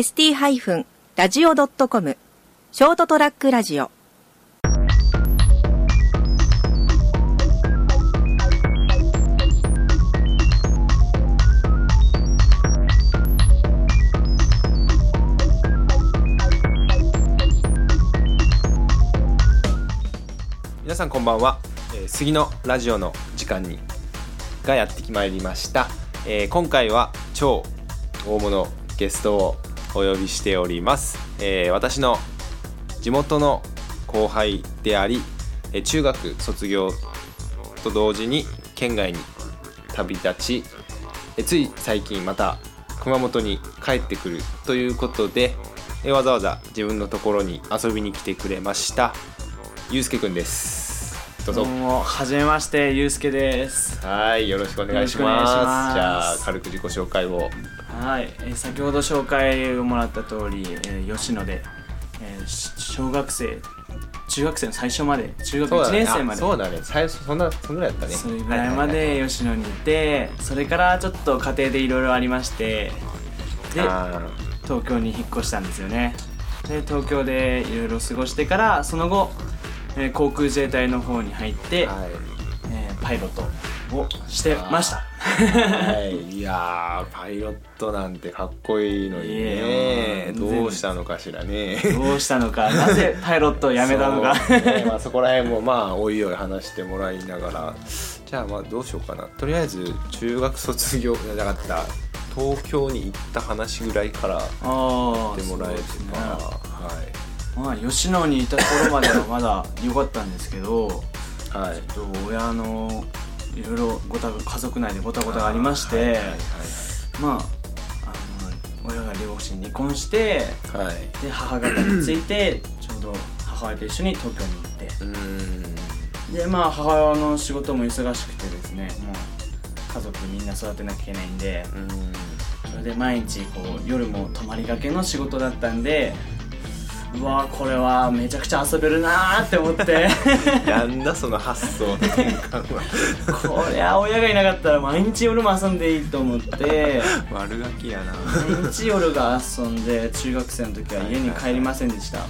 ST-radio.com ショートトラックラジオ。皆さんこんばんは、えー杉のラジオの時間にがやってきまいりました、えー今回は超大物ゲストをお呼びしております、えー私の地元の後輩であり、えー中学卒業と同時に県外に旅立ち、えーつい最近また熊本に帰ってくるということで、えーわざわざ自分のところに遊びに来てくれました。ゆうすけくんです。どうぞ。はじめましてゆうすけです。はいよろしくお願いします。じゃあ軽く自己紹介をはい、えー先ほど紹介をもらった通り、えー吉野で、えーし小学生中学生の最初まで中学1年生まで。そうだね。最初そんなそんぐらいだったね。それぐらいまで吉野にいてそれからちょっと家庭でいろいろありましてであ東京に引っ越したんですよね。で東京でいろいろ過ごしてからその後、えー航空自衛隊の方に入って、ーはい。えーパイロットをしてました。はい、いやーパイロットなんてかっこいいのにいねどうしたのかしらね。どうしたのか。なぜパイロットを辞めたのか。ね。まあ、そこら辺もまあおいおい話してもらいながら。じゃあまあどうしようかな。とりあえず中学卒業じゃなかった東京に行った話ぐらいからああ言ってもらえれば、ね。はい。まあ吉野にいた頃まではまだ良かったんですけどはい。ちょっと親のいろいろごた家族内でごたごたがありまして、はいはいまああの親が両親離婚してはい。はいで母方についてちょうど母親と一緒に東京に行って。うーん。でまあ母親の仕事も忙しくてですねもう家族みんな育てなきゃいけないんでそれで毎日こう夜も泊まりがけの仕事だったんでうわーこれはめちゃくちゃ遊べるなーって思って。なんだその発想の転換は。こりゃ親がいなかったら毎日夜も遊んでいいと思って。悪ガキやな。毎日夜が遊んで中学生の時は家に帰りませんでした。うん。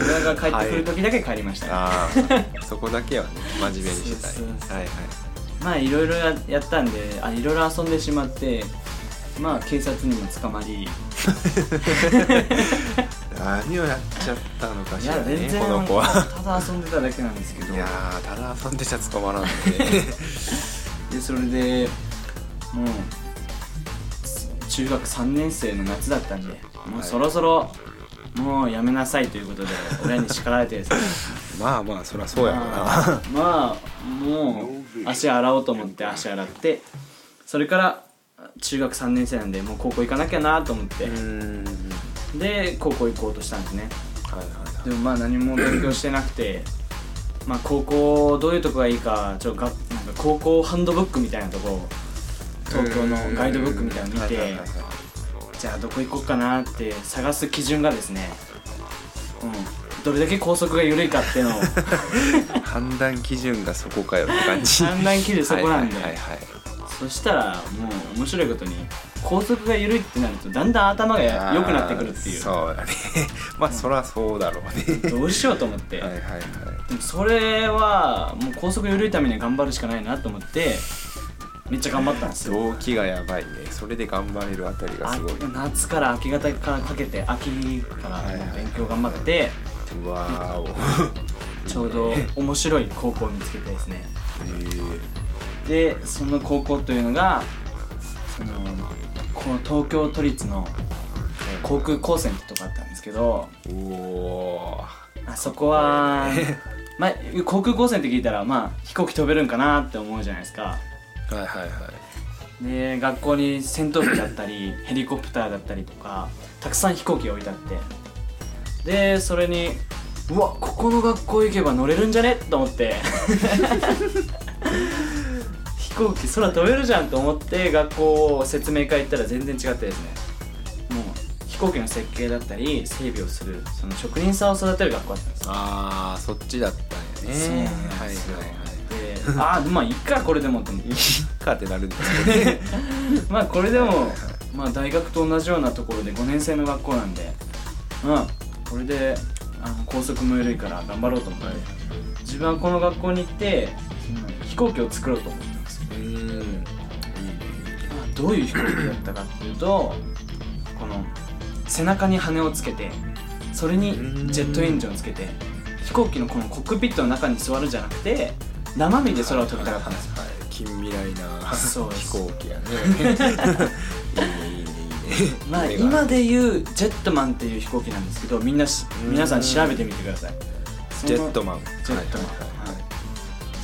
親が帰ってくる時だけ帰りました、ああそこだけはね真面目にしてたねそうそうそう。はいはい。まあいろいろややったんであいろいろ遊んでしまってまあ警察にも捕まり 何をやっちゃったのかいしらねこの子は。ただ遊んでただけなんですけど。いやーただ遊んでちゃ捕まらんね。でそれでもう中学3年生の夏だったんでもうそろそろもうやめなさいということで親に叱られてですね。まあまあそりゃそうやろな。まあまあもう足洗おうと思って足洗ってそれから中学3年生なんでもう高校行かなきゃなと思って。で高校行こうとしたんですね。はいはいでもまあ何も勉強してなくて まあ高校どういうとこがいいかちょっとがなんか高校ハンドブックみたいなとこ東京のガイドブックみたいなの見てはいはいはいはいじゃあどこ行こうかなって探す基準がですねうんどれだけ高速が緩いかっていうのを。判断基準がそこかよって感じ。判断基準そこなんで。はいはいはいそしたらもう面白いことに高速が緩いってなるとだんだん頭がはい良くなってくるっていう。そうだね。まあそりゃそうだろうね。どうしようと思って、はいはいはい。でもそれはもう高速緩いためには頑張るしかないなと思ってめっちゃ頑張ったんですよ。動機がやばいね。それで頑張れるあたりがあすごい。夏から秋方からかけて秋から勉強頑張ってうわーお。ちょうど面白い高校を見つけてですね。えでその高校というのがそのこの東京都立の航空高専ってとこあったんですけどあそこは、まあ、航空高専って聞いたらまあ飛行機飛べるんかなって思うじゃないですか。ーはいはいはい。で学校に戦闘機だったり ヘリコプターだったりとかたくさん飛行機が置いてあって。でそれにうわここの学校行けば乗れるんじゃね？と思って 飛行機空飛べるじゃんと思って学校説明会行ったら全然違ってですね。もう飛行機の設計だったり整備をするその職人さんを育てる学校だったんですよ。ああそっちだったんやね。そうなんはいですよ。はいはいでああまあいっかこれでもと思って。いいかってなるんですけどね。まあこれでもまあ大学と同じようなところで5年生の学校なんでうんこれであの校則も緩いから頑張ろうと思って、自分はこの学校に行って飛行機を作ろうと思ってどういう飛行機だったかっていうとこの背中に羽をつけてそれにジェットエンジンをつけて飛行機のこのコックピットの中に座るんじゃなくて生身で空を飛びたかったんですよ。はい近未来なそう飛行機やね。いいねいいね。まあ今で言うジェットマンっていう飛行機なんですけどみんな皆さん調べてみてください。ジェットマン。ジェットマンはいはい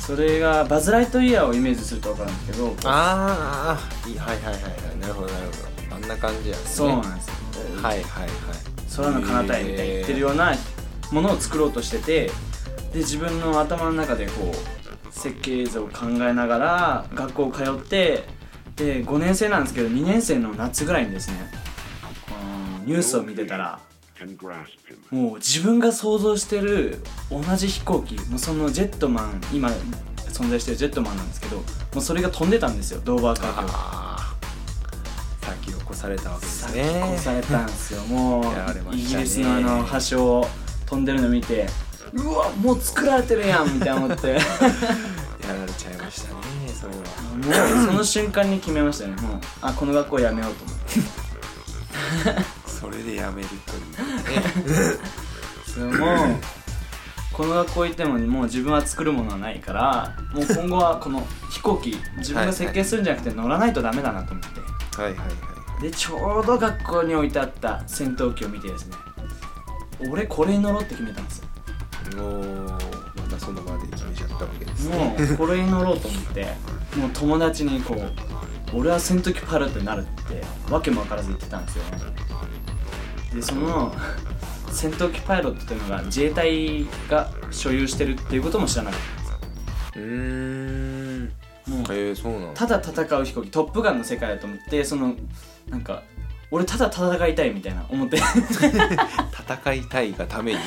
それがバズ・ライトイヤーをイメージすると分かるんですけどあーあはいはいはいはい。なるほどなるほど。あんな感じやね。そうなんですよ。はいはいはい。空の彼方へみたいに言ってるようなものを作ろうとしててで自分の頭の中でこう設計図を考えながら学校通ってで5年生なんですけど2年生の夏ぐらいにですねうんニュースを見てたら.もう自分が想像してる同じ飛行機もうそのジェットマン今存在してるジェットマンなんですけどもうそれが飛んでたんですよドーバー海峡先を越されたわけです先ね越されたんですよ。もうイギリスのあの端を飛んでるの見てうわもう作られてるやんみたいな思って。やられちゃいましたねそれは。もうその瞬間に決めましたね。もうあこの学校やめようと思って それでやめるという。ねそれもこの学校行ってももう自分は作るものはないからもう今後はこの飛行機自分が設計するんじゃなくて乗らないとダメだなと思って。はいはいはいでちょうど学校に置いてあった戦闘機を見てですね俺これに乗ろうって決めたんですよ。もうまたその場で決めちゃったわけですね。もうこれに乗ろうと思ってもう友達にこう俺は戦闘機パイロットになるってわけも分からず言ってたんですよねでその戦闘機パイロットというのが自衛隊が所有してるっていうことも知らなかった。んんですもうえー、そうなのただ戦う飛行機トップガンの世界だと思ってそのなんか俺ただ戦いたいみたいな思って。戦いたいがために。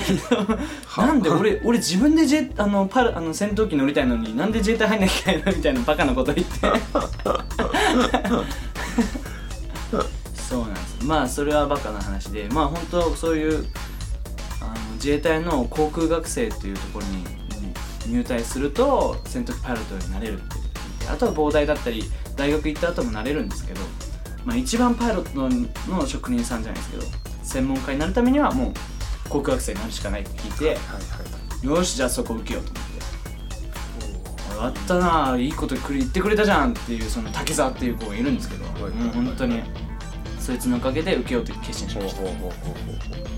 は なんで俺俺自分でジェあのパルあの戦闘機乗りたいのになんで自衛隊入んなきゃいけないのみたいなバカなこと言って そうなんです。まあそれはバカな話でまあ本当そういうあの自衛隊の航空学生っていうところにうん入隊すると戦闘機パイロットになれるってあとは膨大だったり大学行った後もなれるんですけど、まあ、一番パイロットの職人さんじゃないですけど専門家になるためにはもう航空学生になるしかないって聞いてはいはいよしじゃあそこ受けようと思って。やったなあいいこと言ってくれたじゃんっていうその竹澤っていう子がいるんですけど、いはい。もう本当にそいつのおかげで受けようと決心しました。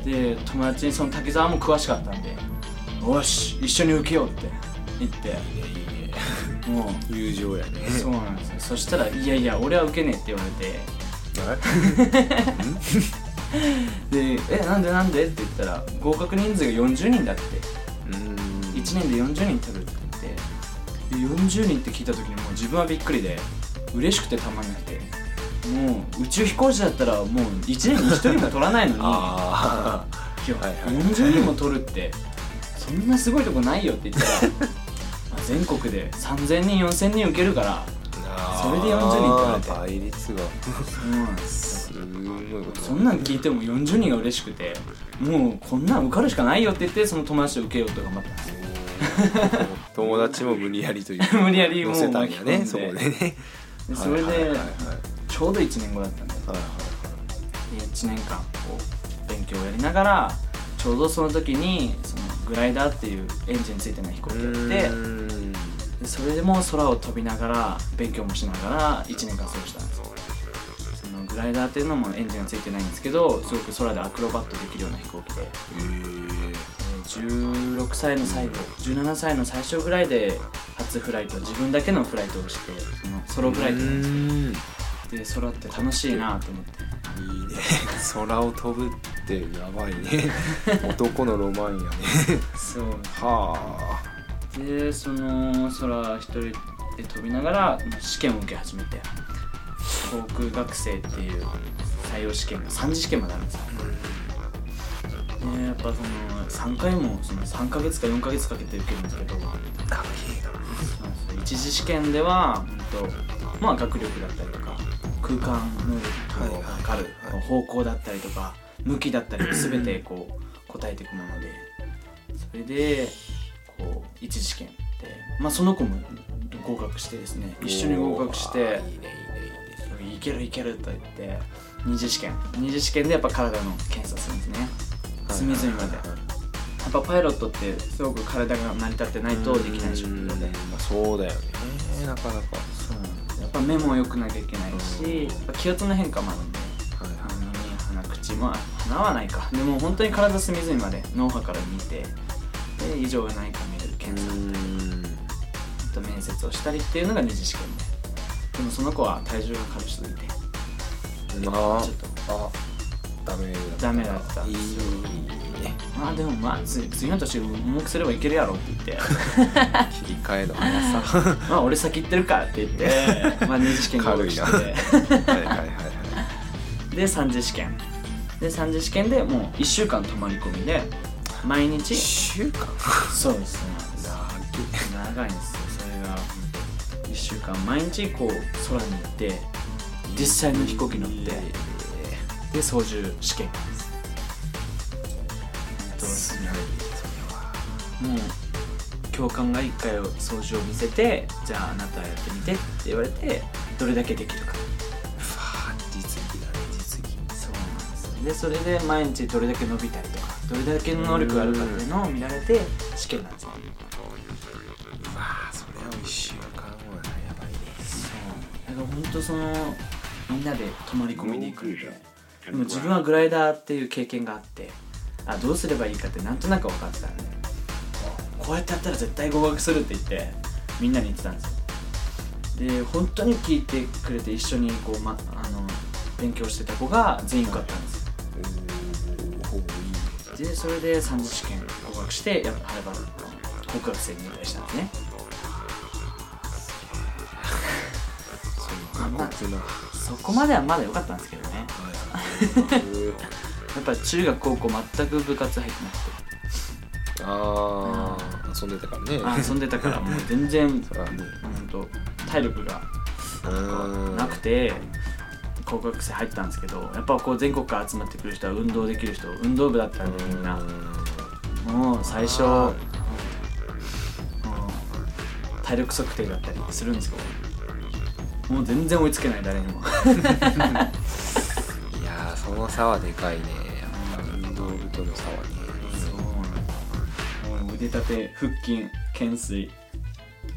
で友達にその竹澤も詳しかったんでよし一緒に受けようって言って。いいねいいねも友情やね。うそうなんですよ。そしたら「いやいや俺は受けねえ」って言われて。で「えなんでなんで?」って言ったら合格人数が40人だって。うーん。1年で40人取るって言って。で40人って聞いた時にもう自分はびっくりで嬉しくてたまんなくてもう宇宙飛行士だったらもう1年に1人も取らないのに。あいやはいはい40人も取るって。そんなすごいとこないよって言ったらまあ全国で3000人4000人受けるからあそれで40人取られて。倍率が。そうなん。ですすごいそんなん聞いても40人が嬉しくてもうこんなん受かるしかないよって言ってその友達と受けようと頑張ったんですよ。友達も無理やりという。無理やりもう乗せたんやねそこでね。でそれではいはいはいはいちょうど1年後だったんで。はいで1年間こう勉強をやりながらちょうどその時にそのグライダーっていうエンジンついてない飛行機があってそれでも空を飛びながら勉強もしながら1年間過ごしたんですよ。そのグライダーっていうのもエンジンがついてないんですけどすごく空でアクロバットできるような飛行機で。へーえー16歳の最後17歳の最初ぐらいで初フライト自分だけのフライトをしてそのソロフライトうーん。で空って楽しいなと思って。いいね。空を飛ぶってやばいね。男のロマンやね。そう。はでその空一人で飛びながら試験を受け始めて。航空学生っていう採用試験が3次試験まであるんですよ。でやっぱその3回もその3ヶ月か4ヶ月かけて受けるんですけど。あ一次試験では本当まあ学力だったりとか空間能力かる、はい方向だったりとか向きだったり 全てこう答えていくものでそれでこう一次試験で、まあ、その子も合格してですね一緒に合格していけるいけると言って二次試験。二次試験でやっぱ体の検査するんですね。隅々まで。やっぱパイロットってすごく体が成り立ってないとできない職業で。うんまあそうだよねなかなか。そうぱ目も良くなきゃいけないしやっぱ気圧の変化もある。んではいはい鼻に鼻口も鼻はないか。でも本当に体隅々まで脳波から見てで異常がないか見れる検査と面接をしたりっていうのが二次試験で。でもその子は体重が軽すぎてうんあ。ちょっと。あダメだダメだった。いい。ねまあでもまあ次次の年重くすればいけるやろって言って。切り替えの速さ。まあ俺先行ってるからって言って まあ二次試験合格して。軽いはいはいはいはい。で三次試験。で三次試験でもう1週間泊まり込みで毎1日週間？そうですね長長いんですよそれが。1週間毎日こう空に行って実際の飛行機乗ってで操縦試験。ですどうするもう教官が1回操縦を見せてじゃああなたやってみてって言われてどれだけできるか。ふわー実技だね実技。そうなんですでそれで毎日どれだけ伸びたりとかどれだけの能力があるかっていうのを見られて試験なんですねうわーそれを1週間後はやばいね。そう。だから本当そのみんなで泊まり込みで行くん。ででも自分はグライダーっていう経験があってあどうすればいいかってなんとなく分かってたんで。こうやってやったら絶対合格するって言ってみんなに言ってたんですよ。で本当に聞いてくれて一緒にこう、ま、あの勉強してた子が全員受かったんですよ。おおいでそれで三次試験合格してやっぱハードの合格生に入隊したんですね。そこまではまだ良かったんですけどね やっぱ中学高校全く部活入ってなくて。ああ遊んでたからね。あ遊んでたからもう全然 体力がうん。なくて高校生入ったんですけどやっぱこう全国から集まってくる人は運動できる人運動部だったんでみんな。もう最初体力測定だったりするんですけどもう全然追いつけない誰にも。いやーその差はでかいねとの差はねそうもう腕立て腹筋懸垂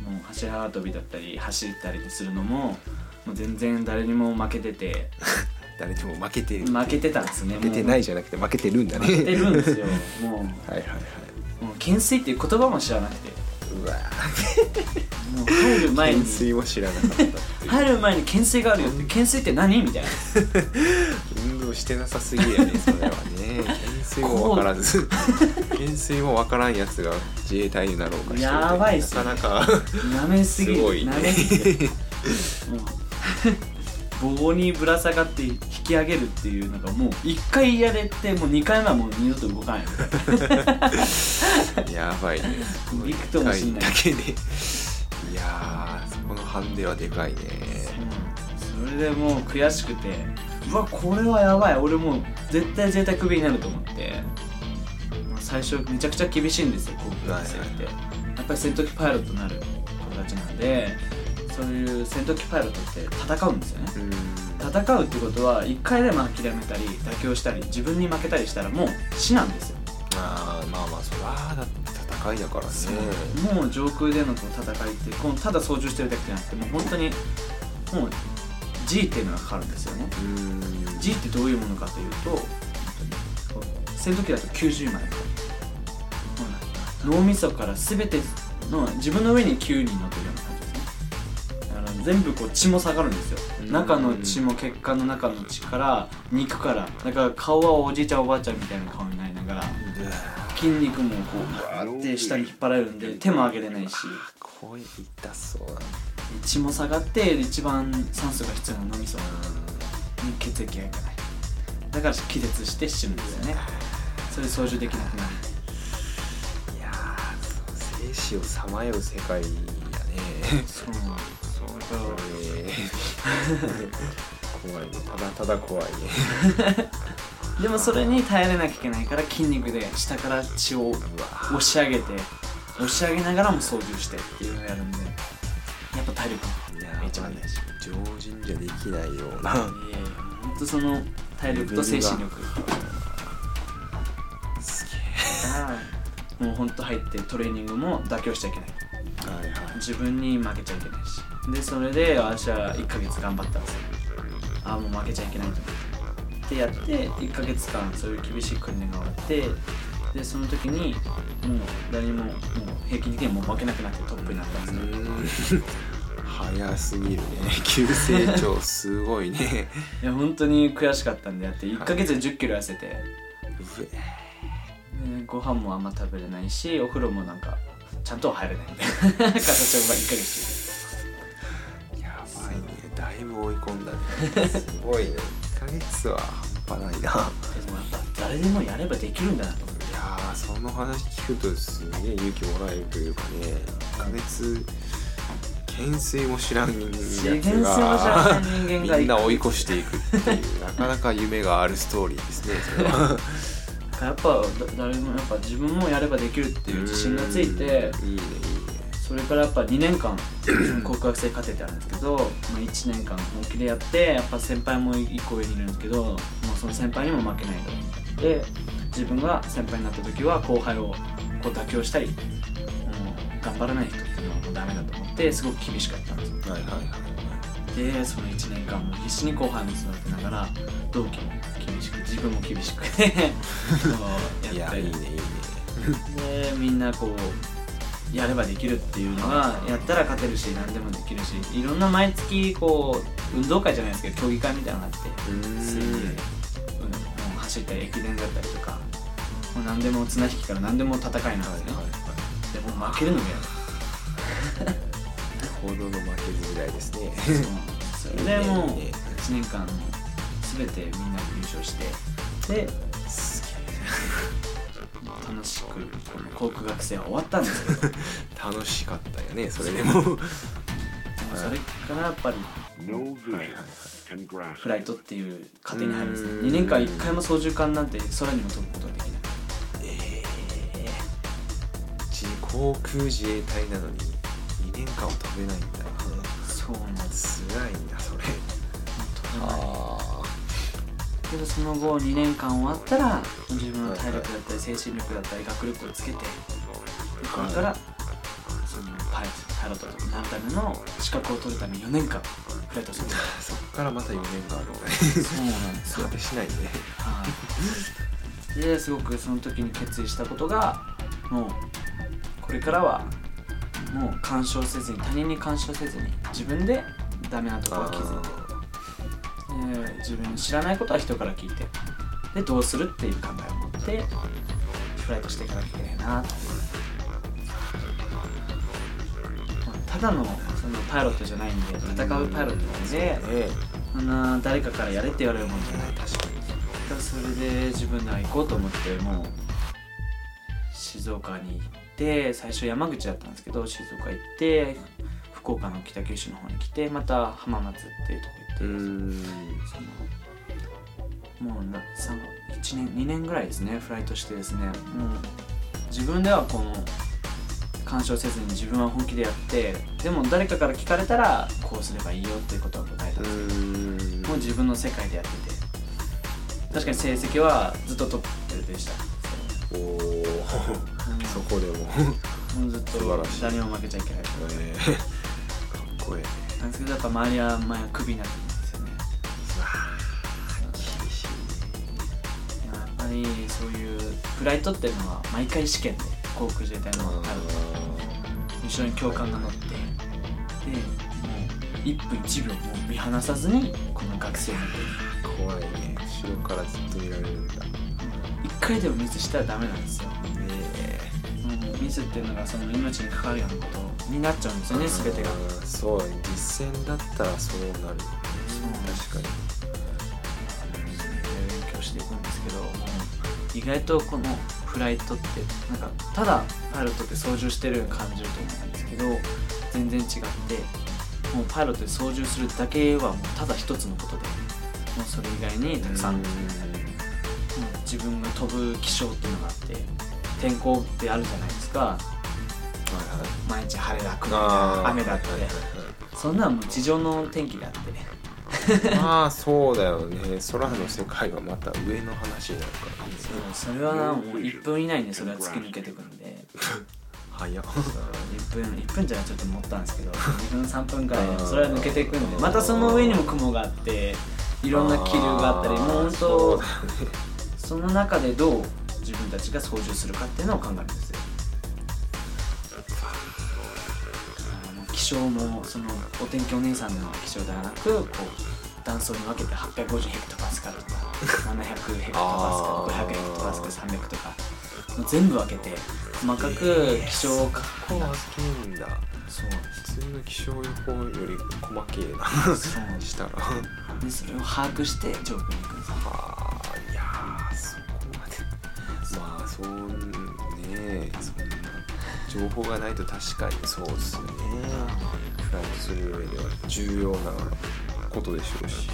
もう走り幅跳びだったり走ったりするのももう全然誰にも負けてて。誰でも負けてる負けてたんですね負けてないじゃなくて負けてるんだね。もう負けてるんですよ もう。はいはいはい。もう懸垂っていう言葉も知らなくて。うわもう入る前に。懸垂も知らなかった入る前に懸垂があるよって。懸垂って何？みたいな してなさすぎやねそれはね。懸垂も分からず。懸垂も分からんやつが自衛隊になろうかしてるやばいっすね。なかなか舐めすぎすごいね。舐めすぎてもう棒にぶら下がって引き上げるっていうのがもう1回やれてもう2回目はもう二度と動かないやばいね。びくともしんない。だけでいやーそこのハンデはでかいね。それでもう悔しくてうわこれはやばい。俺もう絶対絶対クビになると思って。まあ最初めちゃくちゃ厳しいんですよ航空生って。やっぱり戦闘機パイロットになる子たちなんでそういう戦闘機パイロットって戦うんですよね。うん。戦うってことは1回でも諦めたり妥協したり自分に負けたりしたらもう死なんですよ。あーまあまあそらだって戦いだからね。もう上空でのこう戦いってこうただ操縦してるだけじゃなくてもう本当にもう G っていうのがかかるんですよね。うん。G ってどういうものかというと本当にこう戦闘機だと90までかかる脳みそから全ての自分の上に9人乗ってるような感じですね。だから全部こう血も下がるんですよ。うん。中の血も血管の中の血から肉から。だから顔はおじいちゃんおばあちゃんみたいな顔になりながら筋肉もこうって下に引っ張られるんで手も上げれないし。声痛そうだ血も下がって一番酸素が必要な脳みそに血液がいかないだから気絶して死ぬんですよね。それで操縦できなくなる。いやー生死をさまよう世界やね。そうそうだからこれ怖いね。ただただ怖いね。でもそれに耐えれなきゃいけないから筋肉で下から血を押し上げて押し上げながらも操縦してっていうのをやるんでやっぱ体力いやが一番大事常人じゃできないような。いやいやほんとその体力と精神力。すがもうほんと入ってトレーニングも妥協しちゃいけない。げえはいはい。自分に負けちゃいけないし。でそれで私は1ヶ月頑張ったんですよああもう負けちゃいけないと。思ってでやって1ヶ月間そういう厳しい訓練が終わってでその時にもう誰にももう平均的にはもう負けなくなってトップになったんですよ早すぎるね。急成長すごいね。いや本当に悔しかったんでやって1ヶ月で1 0キロ痩せて。でうえご飯もあんま食べれないしお風呂もなんかちゃんとは入れないみたいな形を1ヶ月。やばいね。だいぶ追い込んだね。すごいね。1ヶ月は半端ないな。でもやっぱ誰でもやればできるんだなとその話聞くとすげえ勇気もらえるというかね1ヶ月懸垂も知らん人間がみんな追い越していくっていうなかなか夢があるストーリーですねそれは。やっぱだ誰もやっぱ自分もやればできるっていう自信がついていいねいいね。それからやっぱ2年間 国学生勝ててあるんですけど、まあ、1年間本気でやってやっぱ先輩も1個上にいるんですけどもうその先輩にも負けないと。で自分が先輩になった時は後輩をこう妥協したり、うん、頑張らない人っていうのはもうダメだと思ってすごく厳しかったんですよ。はいはいはいでその1年間も必死に後輩も育てながら同期も厳しく自分も厳しく やったり。やいいねいいね。でみんなこうやればできるっていうのがやったら勝てるし何でもできるしいろんな毎月こう運動会じゃないですけど競技会みたいなのがあって走ったり駅伝だったりとかもう何でも綱引きから何でも戦いなんですね、でも負けるのが嫌。だほどの負けず嫌いですね。そう。それでもういいねいいね1年間全てみんなで優勝して。です楽しくこの航空学生は終わったんです。けどで楽しかったよねそれでも。もそれからやっぱりフライトっていう過程に入るんですね。うん2年間1回も操縦桿なんて空にも飛ぶことができない航空自衛隊なのに2年間は飛べないんだそうなんです。辛いんだそれ。あけどその後2年間終わったら自分の体力だったり精神力だったり学力をつけてでこれからそのパイパイロットになるための資格を取るために4年間フライトする。あそっからまた4年間あるんだね。そうなんですよ。果てしないね。はい。ですごくその時に決意したことがもうこれからはもう干渉せずに他人に干渉せずに自分でダメなところを気づいて自分の知らないことは人から聞いてでどうするっていう考えを持ってフライトしていかなきゃいけないなってまあただのそのパイロットじゃないんで戦うパイロットなんでねそんな誰かからやれって言われるもんじゃない確かにだそれで自分では行こうと思ってもう静岡に行って最初山口だったんですけど静岡行って福岡の北九州の方に来てまた浜松っていうとこ行ってそのもうな3 1年2年ぐらいですねフライトしてですねもう自分ではこの干渉せずに自分は本気でやってでも誰かから聞かれたらこうすればいいよっていうことを答えた。んうですよーん。もう自分の世界でやってて。確かに成績はずっとトップでした。おおそこでも。もうずっと誰にも負けちゃいけない。えー。かっこええねなんですけどやっぱ周りは前はクビになってるんですよね。うわー厳しい。ねやっぱりそういうフライトっていうのは毎回試験で航空自衛隊のある。後ろに教官が乗ってでもう1分1秒も見放さずにこの学生を見て怖いね。後ろからずっと見られるんだね1回でもミスしたらダメなんですよ。えもうミスっていうのがその命に関わるようなことになっちゃうんですよね全てが。そう実践だったらそうなる確かに。勉強していくんですけど意外とこのフライトってなんかただパイロットって操縦してるように感じると思うんですけど全然違ってもうパイロットで操縦するだけはもうただ一つのことでうそれ以外にたくさん、自分が飛ぶ気象っていうのがあって天候ってあるじゃないですか。毎日晴れだ曇りだ雨だって。そんなんもう地上の天気であって。ね まあそうだよね。空の世界はまた上の話になるからね。そうそれはなもう1分以内にそれは突き抜けてくんで。早っ。1分1分じゃちょっと持ったんですけど2分3分くらいそれは抜けていくんで。またその上にも雲があっていろんな気流があったりもう本当その中でどう自分たちが操縦するかっていうのを考えるんですよ。気象もそのお天気お姉さんの気象ではなくこう断層に分けて850ヘクトパスカルとか700ヘクトパスカル500ヘクトパスカル300とか全部分けて細かく気象をここ分けんだ。そう普通の気象予報より細けえな。そう。したら。でそれを把握して上空に情報がないと確かにそうですよね。フライトする上では重要なことでしょうし。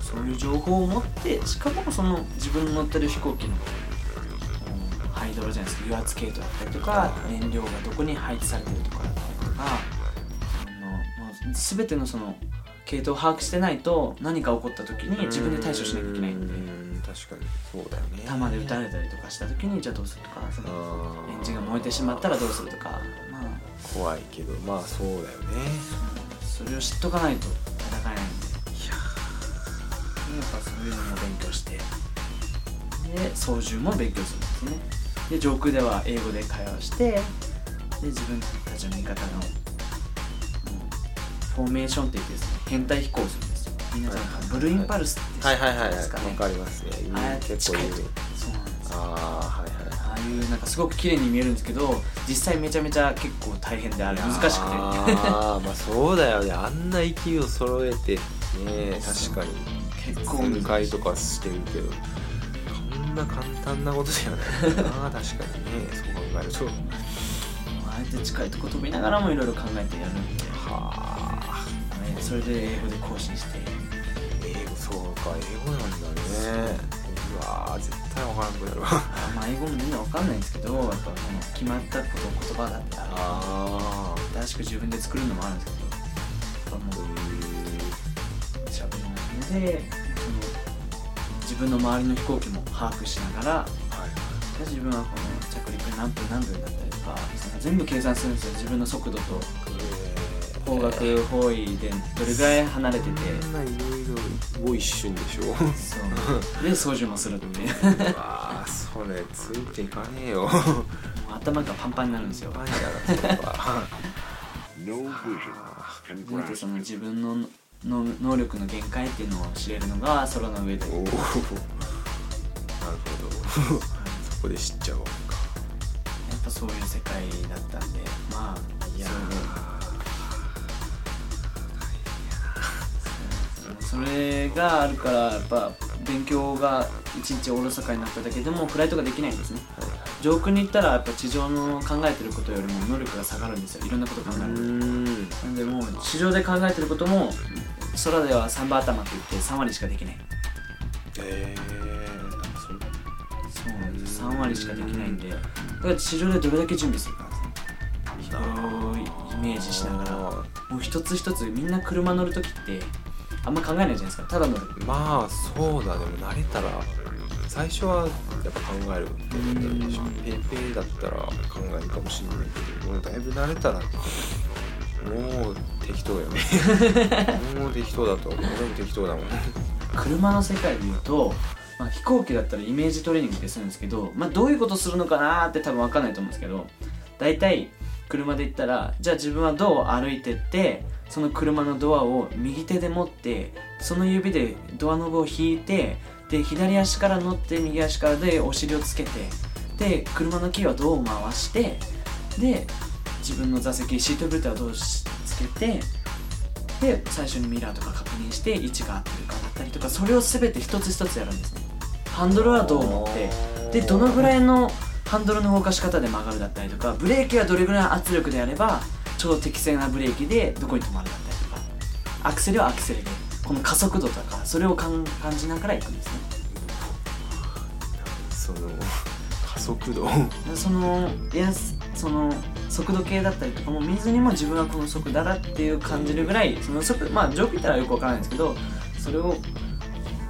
そういう情報を持ってしかもその自分の乗ってる飛行機のうんハイドロじゃないですか油圧系統だったりとか燃料がどこに配置されてるとかだったりとかあのもう全てのその系統を把握してないと何か起こった時に自分で対処しなきゃいけないんで。うん確かに。そうだよね。弾で撃たれたりとかした時にじゃあどうするとかそのエンジンが燃えてしまったらどうするとかまあ。怖いけどまあそうだよね。それを知っとかないと戦えないんで。やっぱそういうのも勉強して。で操縦も勉強するんですね。で上空では英語で会話してで自分たちの味方の、うんフォーメーションって言ってですね変態飛行をする皆さんはいブルーインパルスって知はいはいはいすかねわかります。ね結構いとそうなんですよ。ああはいはいああいうなんかすごく綺麗に見えるんですけど実際めちゃめちゃ結構大変であれ難しくて。ああまあそうだよね。あんな勢いを揃えてね確かに。結構難しい。とかしてるけどこんな簡単なことじゃないな。確かにね。そう考えると。あえて近いとこ飛びながらもいろいろ考えてやるんではあ。ねそれで英語で更新してか英語なんだね。う。わー絶対わからんくなるわ。あ まあ英語もみんなわかんないんですけどやっぱその決まったこと言葉だってあある新しく自分で作るのもあるんですけどやっぱもう喋れないのでその自分の周りの飛行機も把握しながらはい自分はこの着陸何分何秒だったりとかその全部計算するんですよ。自分の速度と方角方位でどれぐらい離れててそんないろいろもう一瞬でしょ？そう。で操縦もするっていう。うわーそれついていかねえよ。頭がパンパンになるんですよ。パンやなそれは初めてその自分のの能力の限界っていうのを知れるのが空の上で。おおなるほど。そこで知っちゃうわけかやっぱそういう世界だったんで。まあいやそれそれがあるからやっぱ勉強が一日おろそかになっただけでもフライトができないんですね。上空に行ったらやっぱ地上の考えてることよりも能力が下がるんですよ。いろんなこと考えるなんでもう地上で考えてることも空では3番頭って言って3割しかできない。えー、そうなんです。3割しかできないんで。だから地上でどれだけ準備するか日頃をイメージしながら。もう一つ一つみんな車乗る時ってあんま考えないじゃないですか。ただ乗るまあそうだ。でも慣れたら最初はやっぱ考えるペーペーだったら考えるかもしれないけどもうだいぶ慣れたらもう適当よね。もう適当だと思う。俺も適当だもん。車の世界で言うと、まあ、飛行機だったらイメージトレーニングってするんですけど、まあ、どういうことするのかなーって多分分かんないと思うんですけど大体車で行ったらじゃあ自分はドアを歩いてってその車のドアを右手で持ってその指でドアノブを引いてで左足から乗って右足からでお尻をつけてで車のキーはドアを回してで自分の座席シートベルトはどうしつけてで最初にミラーとか確認して位置が合ってるかだったりとかそれを全て一つ一つやるんですね。ハンドルはどう持ってでどのぐらいのハンドルの動かし方で曲がるだったりとかブレーキはどれぐらいの圧力でやればちょうど適正なブレーキでどこに止まるだったりとか。アクセルはアクセルでこの加速度とかそれを感感じながら行くんですね。その加速度。でそのいやその速度計だったりとかも見ずにも自分はこの速度だっていう感じるぐらいその速まあ上空行ったらよくわからないんですけどそれを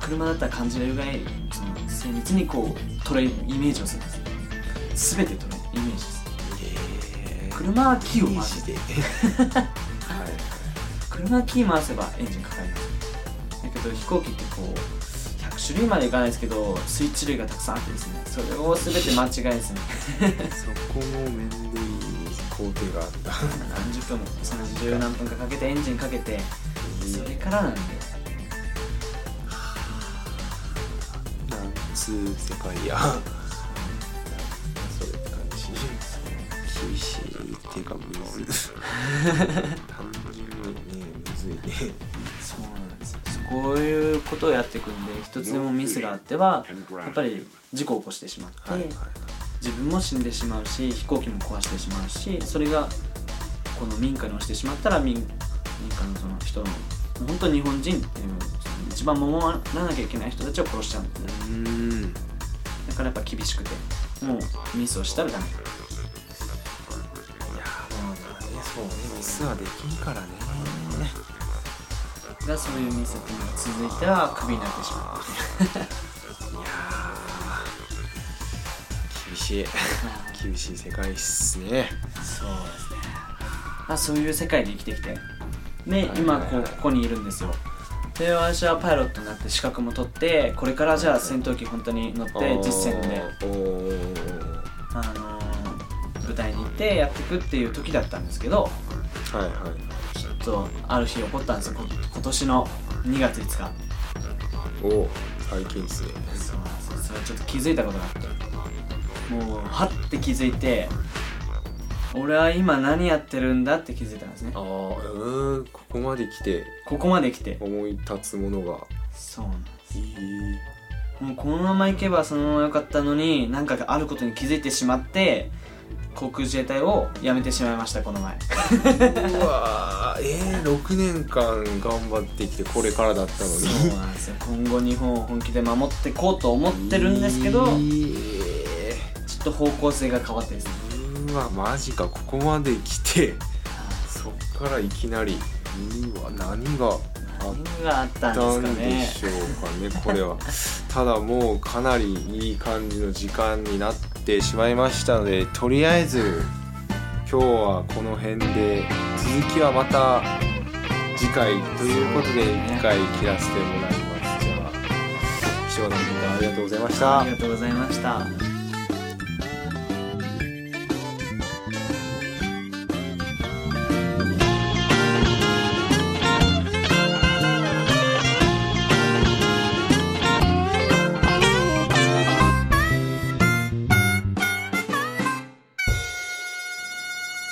車だったら感じれるぐらいその精密にこう捉えるイメージをするんです全て車はキーを回すで はい。車はキー回せばエンジンかかります。だけど飛行機ってこう100種類までいかないですけどスイッチ類がたくさんあってですね。それを全て間違いですねそこもめんどい工程があった。何十分もその十何分かかけてエンジンかけてそれからなんで。なんつう世界やっていうかむず単純にねむずいねそうなんですよ。こういうことをやっていくんで一つでもミスがあってはやっぱり事故を起こしてしまって、はいはい自分も死んでしまうし飛行機も壊してしまうしそれがこの民家に落ちてしまったら民民家のその人の本当に日本人っていう一番守らなきゃいけない人たちを殺しちゃうんですね。だからやっぱ厳しくてもうミスをしたらダメそうねミスはできんからね。がそういうミスっていうのが続いてはクビになってしまうっていういやー。厳しい。厳しい世界っすね。そうですね、まあ、そういう世界で生きてきて。ではい。今こうここにいるんですよ。で私はパイロットになって資格も取ってこれからじゃあ戦闘機本当に乗って実戦で、あのー舞台に行ってやっていくっていう時だったんですけどはいはい。ちょっとある日起こったんですよ。こ今年の2月5日。おお最近っすね。そうなんですよ。それちょっと気づいたことがあって。もうはって気づいて俺は今何やってるんだって気づいたんですね。ああうんここまで来てここまで来て。思い立つものが。そうなんです。えもうこのまま行けばそのまま良かったのに何かがあることに気づいてしまって航空自衛隊を辞めてしまいましたこの前。うわーえー、6年間頑張ってきてこれからだったのに。そうなんですよ。今後日本を本気で守っていこうと思ってるんですけど、えちょっと方向性が変わってですね。ーうわマジかここまで来てそっからいきなり。うわ何があっ何があったんでですかね。しょうかねこれは。ただもうかなりいい感じの時間になってしまいましたのでとりあえず今日はこの辺で続きはまた次回ということで一回切らせてもらいます。じゃあ貴重な時間ありがとうございました。ありがとうございました